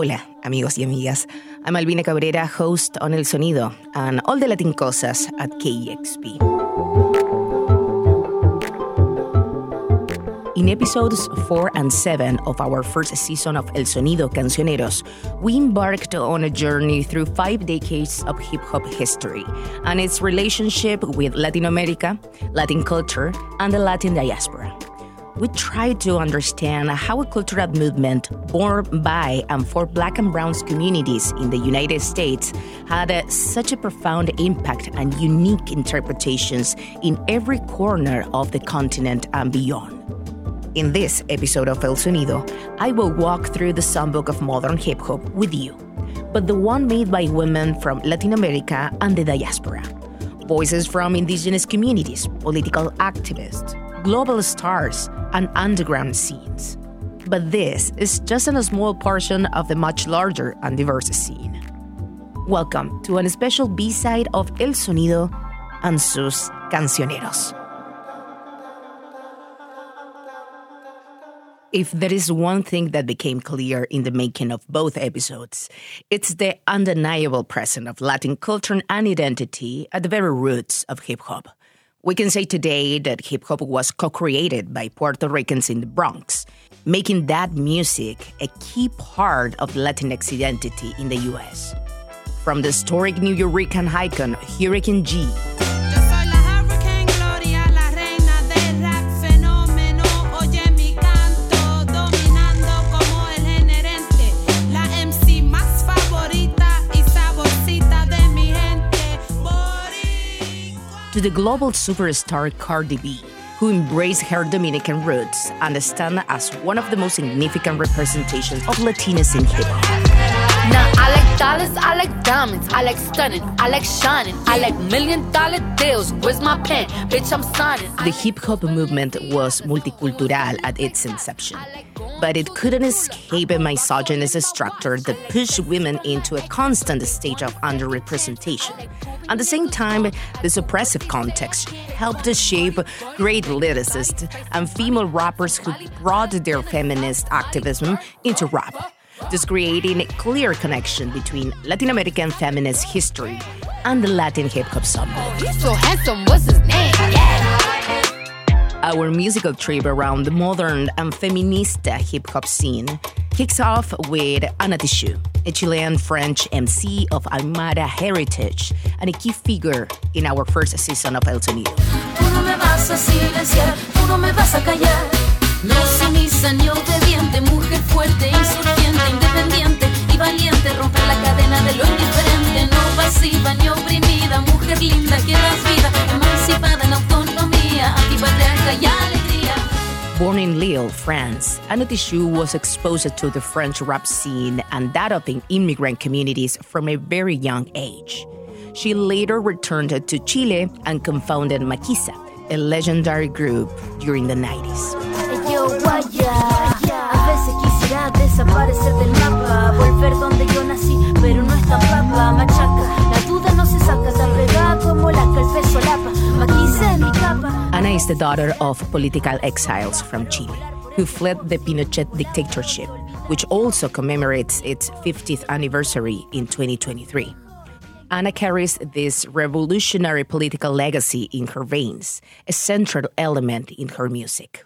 Hola, amigos y amigas. I'm Albina Cabrera, host on El Sonido and all the Latin cosas at KEXP. In episodes 4 and 7 of our first season of El Sonido Cancioneros, we embarked on a journey through five decades of hip hop history and its relationship with Latin America, Latin culture, and the Latin diaspora we try to understand how a cultural movement born by and for Black and Brown communities in the United States had a, such a profound impact and unique interpretations in every corner of the continent and beyond. In this episode of El Sonido, I will walk through the songbook of modern hip hop with you, but the one made by women from Latin America and the diaspora. Voices from indigenous communities, political activists, global stars, and underground scenes. But this is just a small portion of the much larger and diverse scene. Welcome to a special B side of El Sonido and sus cancioneros. If there is one thing that became clear in the making of both episodes, it's the undeniable presence of Latin culture and identity at the very roots of hip hop. We can say today that hip hop was co created by Puerto Ricans in the Bronx, making that music a key part of Latinx identity in the US. From the historic Nuyorican icon Hurricane G to the global superstar Cardi B, who embraced her Dominican roots and stand as one of the most significant representations of Latinas in hip hop. Now I like dollars, I like diamonds, I like stunning, I like shining, I like million dollar deals. Where's my pen? Bitch, I'm signing. The hip hop movement was multicultural at its inception but it couldn't escape a misogynist structure that pushed women into a constant state of underrepresentation. At the same time, this oppressive context helped to shape great lyricists and female rappers who brought their feminist activism into rap, thus creating a clear connection between Latin American feminist history and the Latin hip hop song. Oh, he's so handsome, his name? Our musical trip around the modern and feminista hip hop scene kicks off with Ana Tijoux, a Chilean French MC of Aymara heritage and a key figure in our first season of El Sonido. Pasiva ni oprimida, mujer linda que das vida, emancipada Born in Lille, France, Ana was exposed to the French rap scene and that of the immigrant communities from a very young age. She later returned to Chile and confounded Makiza, a legendary group during the 90s. The daughter of political exiles from Chile who fled the Pinochet dictatorship, which also commemorates its 50th anniversary in 2023. Ana carries this revolutionary political legacy in her veins, a central element in her music.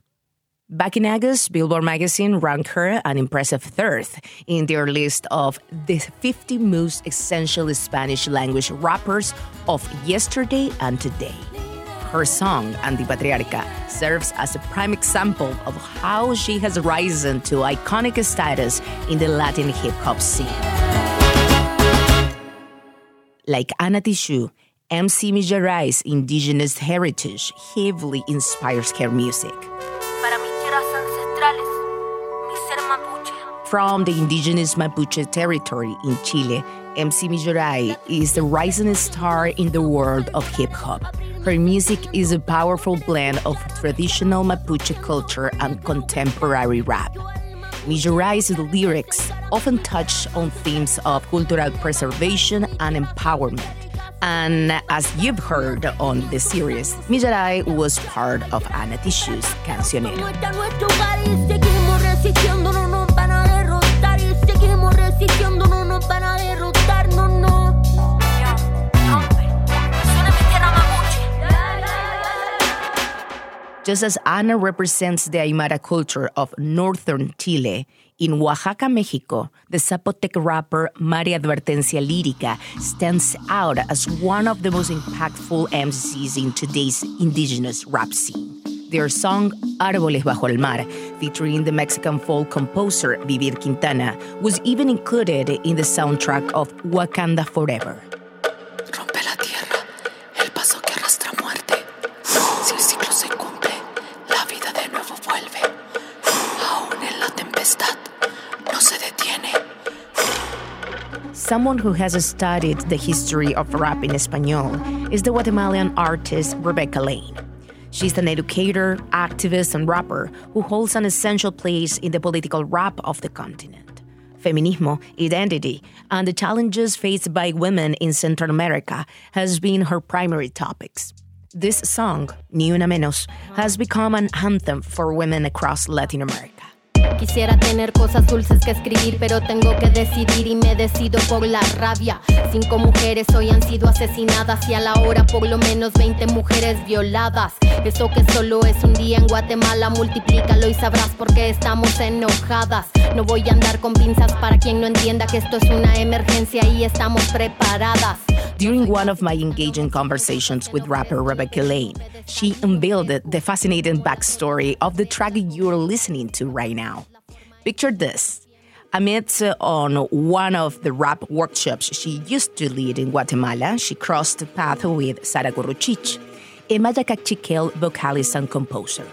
Back in August, Billboard magazine ranked her an impressive third in their list of the 50 most essential Spanish language rappers of yesterday and today. Her song, Antipatriarca, serves as a prime example of how she has risen to iconic status in the Latin hip hop scene. Like Ana Tijoux, MC Millaray's indigenous heritage heavily inspires her music. Para mis tierras ancestrales, mi ser mapuche. From the indigenous Mapuche territory in Chile, MC Millaray is the rising star in the world of hip hop. Her music is a powerful blend of traditional Mapuche culture and contemporary rap. Millaray's lyrics often touch on themes of cultural preservation and empowerment. And as you've heard on the series, Millaray was part of Ana Tijoux' Cancionero. Just as Ana represents the Aymara culture of northern Chile, in Oaxaca, Mexico, the Zapotec rapper Mare Advertencia Lirika stands out as one of the most impactful MCs in today's indigenous rap scene. Their song Árboles Bajo el Mar, featuring the Mexican folk composer Vivir Quintana, was even included in the soundtrack of Wakanda Forever. Someone who has studied the history of rap in Espanol is the Guatemalan artist Rebeca Lane. She's an educator, activist, and rapper who holds an essential place in the political rap of the continent. Feminismo, identity, and the challenges faced by women in Central America has been her primary topics. This song, Ni Una Menos, has become an anthem for women across Latin America. Quisiera tener cosas dulces que escribir, pero tengo que decidir y me decido por la rabia. Cinco mujeres hoy han sido asesinadas y a la hora por lo menos 20 mujeres violadas. Eso que solo es un día en Guatemala, multiplícalo y sabrás por qué estamos enojadas. No voy a andar con pinzas para quien no entienda que esto es una emergencia y estamos preparadas. During one of my engaging conversations with rapper Rebeca Lane, she unveiled the fascinating backstory of the track you're listening to right now. Picture this. Amidst uh, on one of the rap workshops she used to lead in Guatemala, she crossed the path with Sara Curruchich, a Maya Kaqchikel vocalist and composer.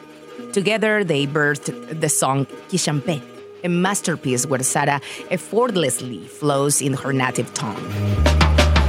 Together, they birthed the song Quixampé, a masterpiece where Sara effortlessly flows in her native tongue.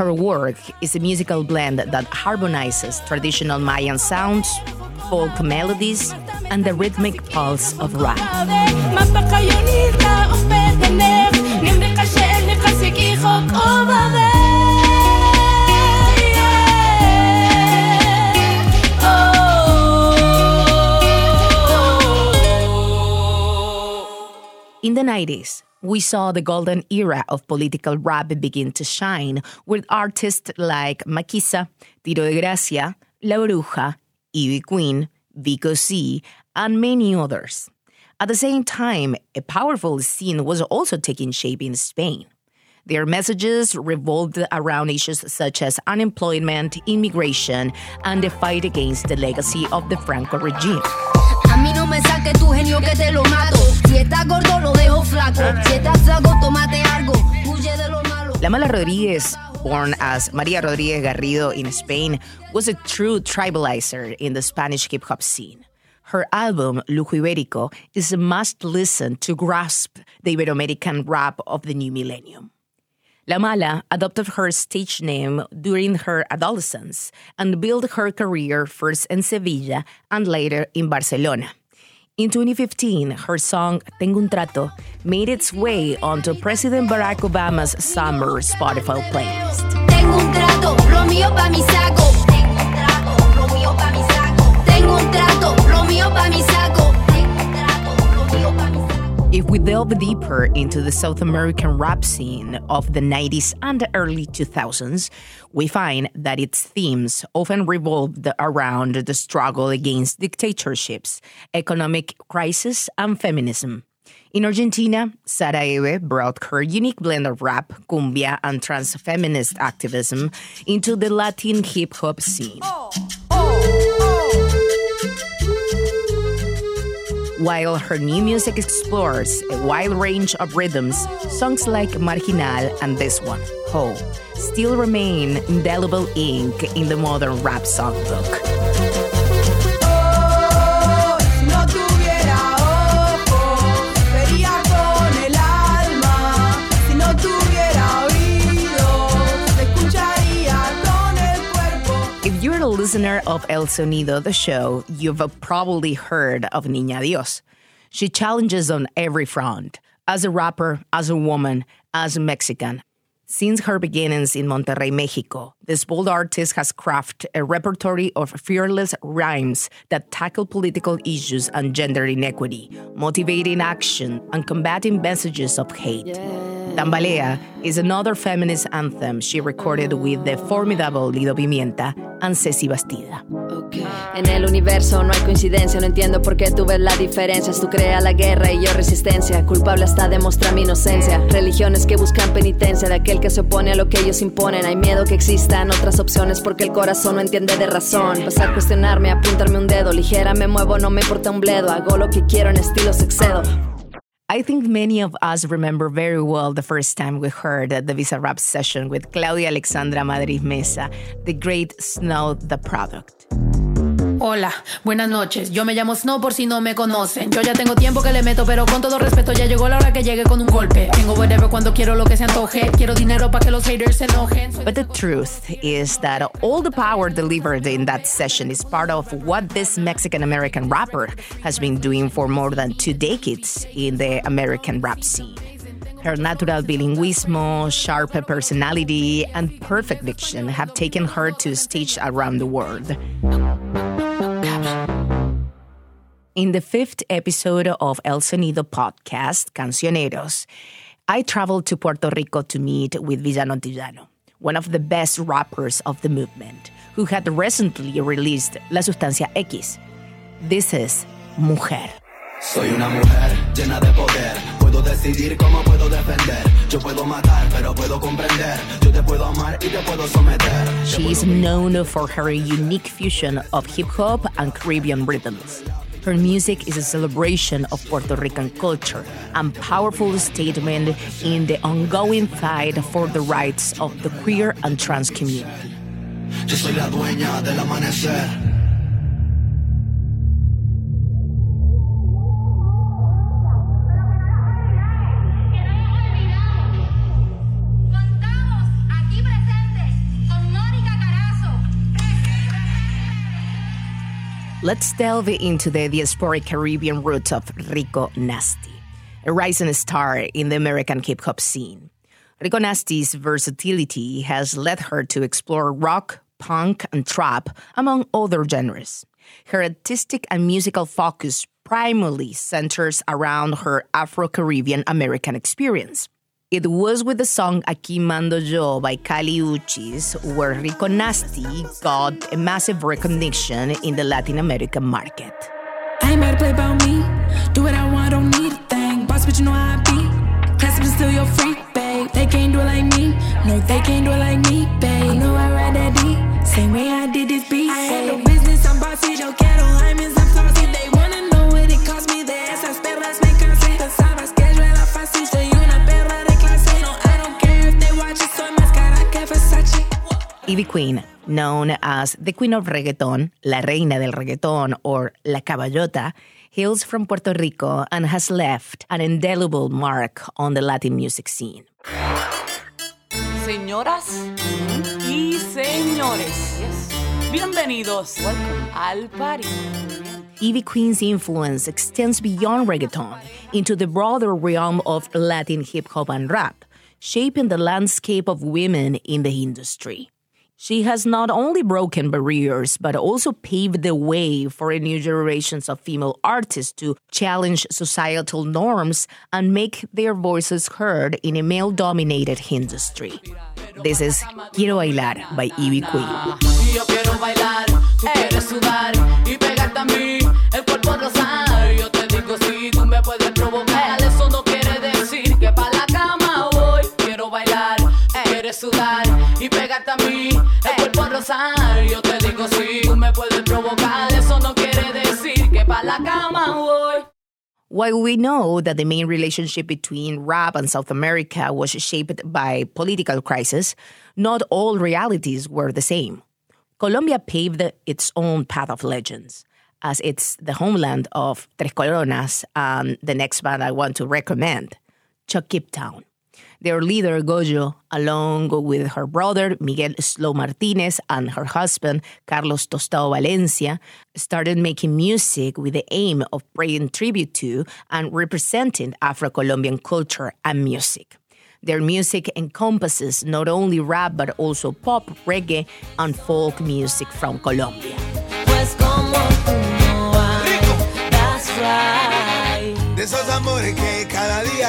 Her work is a musical blend that harmonizes traditional Mayan sounds, folk melodies, and the rhythmic pulse of rap. In the 90s, we saw the golden era of political rap begin to shine with artists like Makiza, Tiro de Gracia, La Bruja, Ivy Queen, Vico C, and many others. At the same time, a powerful scene was also taking shape in Spain. Their messages revolved around issues such as unemployment, immigration, and the fight against the legacy of the Franco regime. La Mala Rodríguez, born as Maria Rodríguez Garrido in Spain, was a true tribalizer in the Spanish hip hop scene. Her album, Lujo Ibérico, is a must listen to grasp the Iberoamerican rap of the new millennium. La Mala adopted her stage name during her adolescence and built her career first in Sevilla and later in Barcelona. In 2015, her song Tengo un Trato made its way onto President Barack Obama's summer Spotify playlist. Tengo un trato, lo mío pa' mi saco. Tengo un trato, lo mío pa' mi saco. Tengo un trato, lo mío pa' mi saco. If we delve deeper into the South American rap scene of the 90s and early 2000s, we find that its themes often revolved around the struggle against dictatorships, economic crisis, and feminism. In Argentina, Sara Hebe brought her unique blend of rap, cumbia, and trans feminist activism into the Latin hip hop scene. Oh, While her new music explores a wide range of rhythms, songs like Marginal and this one, Ho, still remain indelible ink in the modern rap songbook. Listener of El Sonido, the show, you've probably heard of Niña Dioz. She challenges on every front as a rapper, as a woman, as a Mexican. Since her beginnings in Monterrey, Mexico, this bold artist has crafted a repertoire of fearless rhymes that tackle political issues and gender inequity, motivating action and combating messages of hate. Yeah. Tambalea is another feminist anthem she recorded with the formidable Lido Pimienta and Ceci Bastida. En el universo no hay coincidencia, no entiendo por qué tú ves la diferencia. Tú creas la guerra y yo resistencia. Culpable hasta demostrar mi inocencia. Religiones que buscan penitencia de aquel que se opone a lo que ellos imponen. Hay miedo que existan otras opciones porque el corazón no entiende de razón. Vas a cuestionarme, apuntarme un dedo. Ligera me muevo, no me importa un bledo. Hago lo que quiero en estilo excedo. I think many of us remember very well the first time we heard the Visa Rap session with Claudia Alexandra Madrid Mesa, the great Snow the Product. Hola, buenas noches. Yo me llamo Snow por si no me conocen. Yo ya tengo tiempo que le meto, pero con todo respeto ya llegó la hora que llegue con un golpe. Tengo whatever cuando quiero lo que se antoje. Quiero dinero para que los haters se enojen. But the truth is that all the power delivered in that session is part of what this Mexican American rapper has been doing for more than two decades in the American rap scene. Her natural bilinguismo, sharp personality, and perfect diction have taken her to stage around the world. In the fifth episode of El Sonido podcast, Cancioneros, I traveled to Puerto Rico to meet with Villano Antillano, one of the best rappers of the movement, who had recently released La Sustancia X. This is Mujer. Soy una mujer llena de poder. Puedo decidir cómo puedo defender. Yo puedo matar, pero puedo comprender. Yo te puedo amar y te puedo someter. She is known for her unique fusion of hip hop and Caribbean rhythms. Her music is a celebration of Puerto Rican culture and powerful statement in the ongoing fight for the rights of the queer and trans community. Let's delve into the diasporic Caribbean roots of Rico Nasty, a rising star in the American hip hop scene. Rico Nasty's versatility has led her to explore rock, punk, and trap, among other genres. Her artistic and musical focus primarily centers around her Afro Caribbean American experience. It was with the song Aquí Mando Yo by Kali Uchis where Rico Nasty got a massive recognition in the Latin American market. I ain't mad to play about me. Do what I want, don't need a thing. Boss, bitch, you know how I be. Class, but still your freak, babe. They can't do it like me. No, they can't do it like me, babe. I know I ride that D. Same way I did this beat. I Ivy Queen, known as the Queen of Reggaeton, La Reina del Reggaeton, or La Caballota, hails from Puerto Rico and has left an indelible mark on the Latin music scene. Señoras y señores, bienvenidos al party. Ivy Queen's influence extends beyond reggaeton into the broader realm of Latin hip hop and rap, shaping the landscape of women in the industry. She has not only broken barriers, but also paved the way for a new generations of female artists to challenge societal norms and make their voices heard in a male dominated industry. This is Quiero Bailar by Ivy Queen. Rosar. Yo te digo sí, tú me puedes provocar, eso no quiere decir que pa' la cama voy. While we know that the main relationship between rap and South America was shaped by political crisis, not all realities were the same. Colombia paved its own path of legends, as it's the homeland of Tres Coronas and the next band I want to recommend, Chuck Town. Their leader, Goyo, along with her brother, Miguel Slow Martinez, and her husband, Carlos Tostao Valencia, started making music with the aim of paying tribute to and representing Afro Colombian culture and music. Their music encompasses not only rap but also pop, reggae, and folk music from Colombia. Pues de esos amores que cada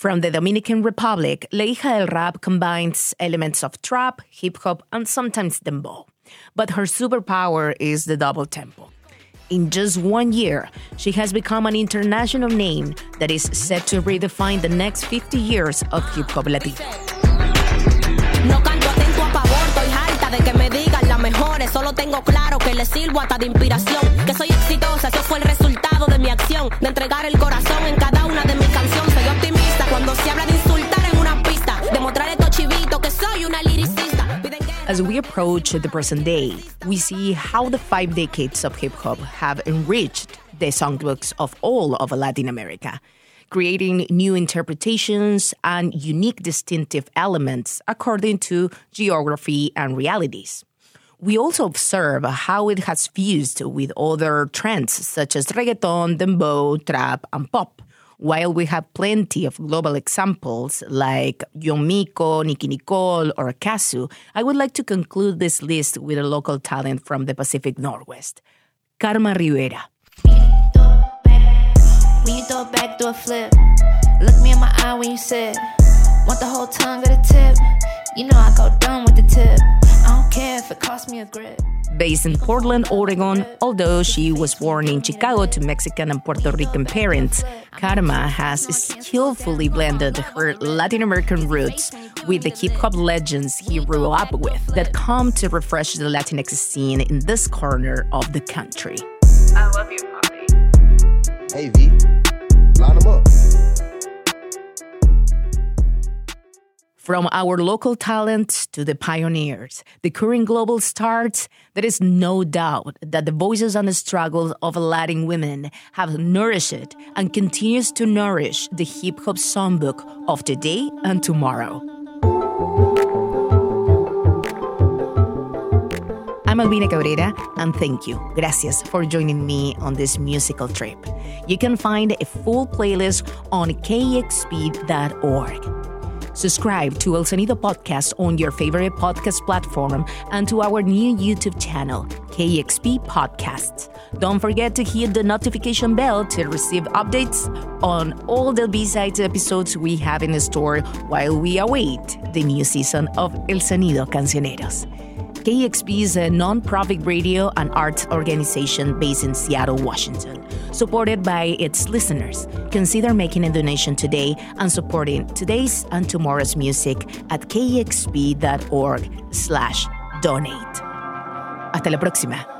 From the Dominican Republic, La Hija del Rap combines elements of trap, hip hop, and sometimes dembow. But her superpower is the double tempo. In just one year, she has become an international name that is set to redefine the next 50 years of hip hop latino. Solo tengo claro que le sirvo hasta de inspiración. Que soy exitosa, eso fue el resultado de mi acción. De entregar el corazón en cada As we approach the present day, we see how the five decades of hip hop have enriched the songbooks of all of Latin America creating new interpretations and unique distinctive elements according to geography and realities. We also observe how it has fused with other trends such as reggaeton, dembow, trap, and pop. While we have plenty of global examples like Young Miko, Nicki Nicole, or Cazzu, I would like to conclude this list with a local talent from the Pacific Northwest, Karma Rivera. When you throw it back, do a flip. Look me in my eye when you sit. Want the whole tongue at a tip. You know I go dumb with the tip. I don't care if it costs me a grip. Based in Portland, Oregon, although she was born in Chicago to Mexican and Puerto Rican parents, Karma has skillfully blended her Latin American roots with the hip hop legends he grew up with that come to refresh the Latinx scene in this corner of the country. I love you, Poppy. Hey, V. From our local talents to the pioneers, the current global stars, there is no doubt that the voices and the struggles of Latin women have nourished and continues to nourish the hip hop songbook of today and tomorrow. I'm Albina Cabrera, and thank you. Gracias for joining me on this musical trip. You can find a full playlist on kexp.org. Subscribe to El Sonido Podcast on your favorite podcast platform and to our new YouTube channel, KEXP Podcasts. Don't forget to hit the notification bell to receive updates on all the B-Sides episodes we have in store while we await the new season of El Sonido Cancioneros. KEXP is a non-profit radio and arts organization based in Seattle, Washington, supported by its listeners. Consider making a donation today and supporting today's and tomorrow's music at kexp.org slash donate. Hasta la próxima.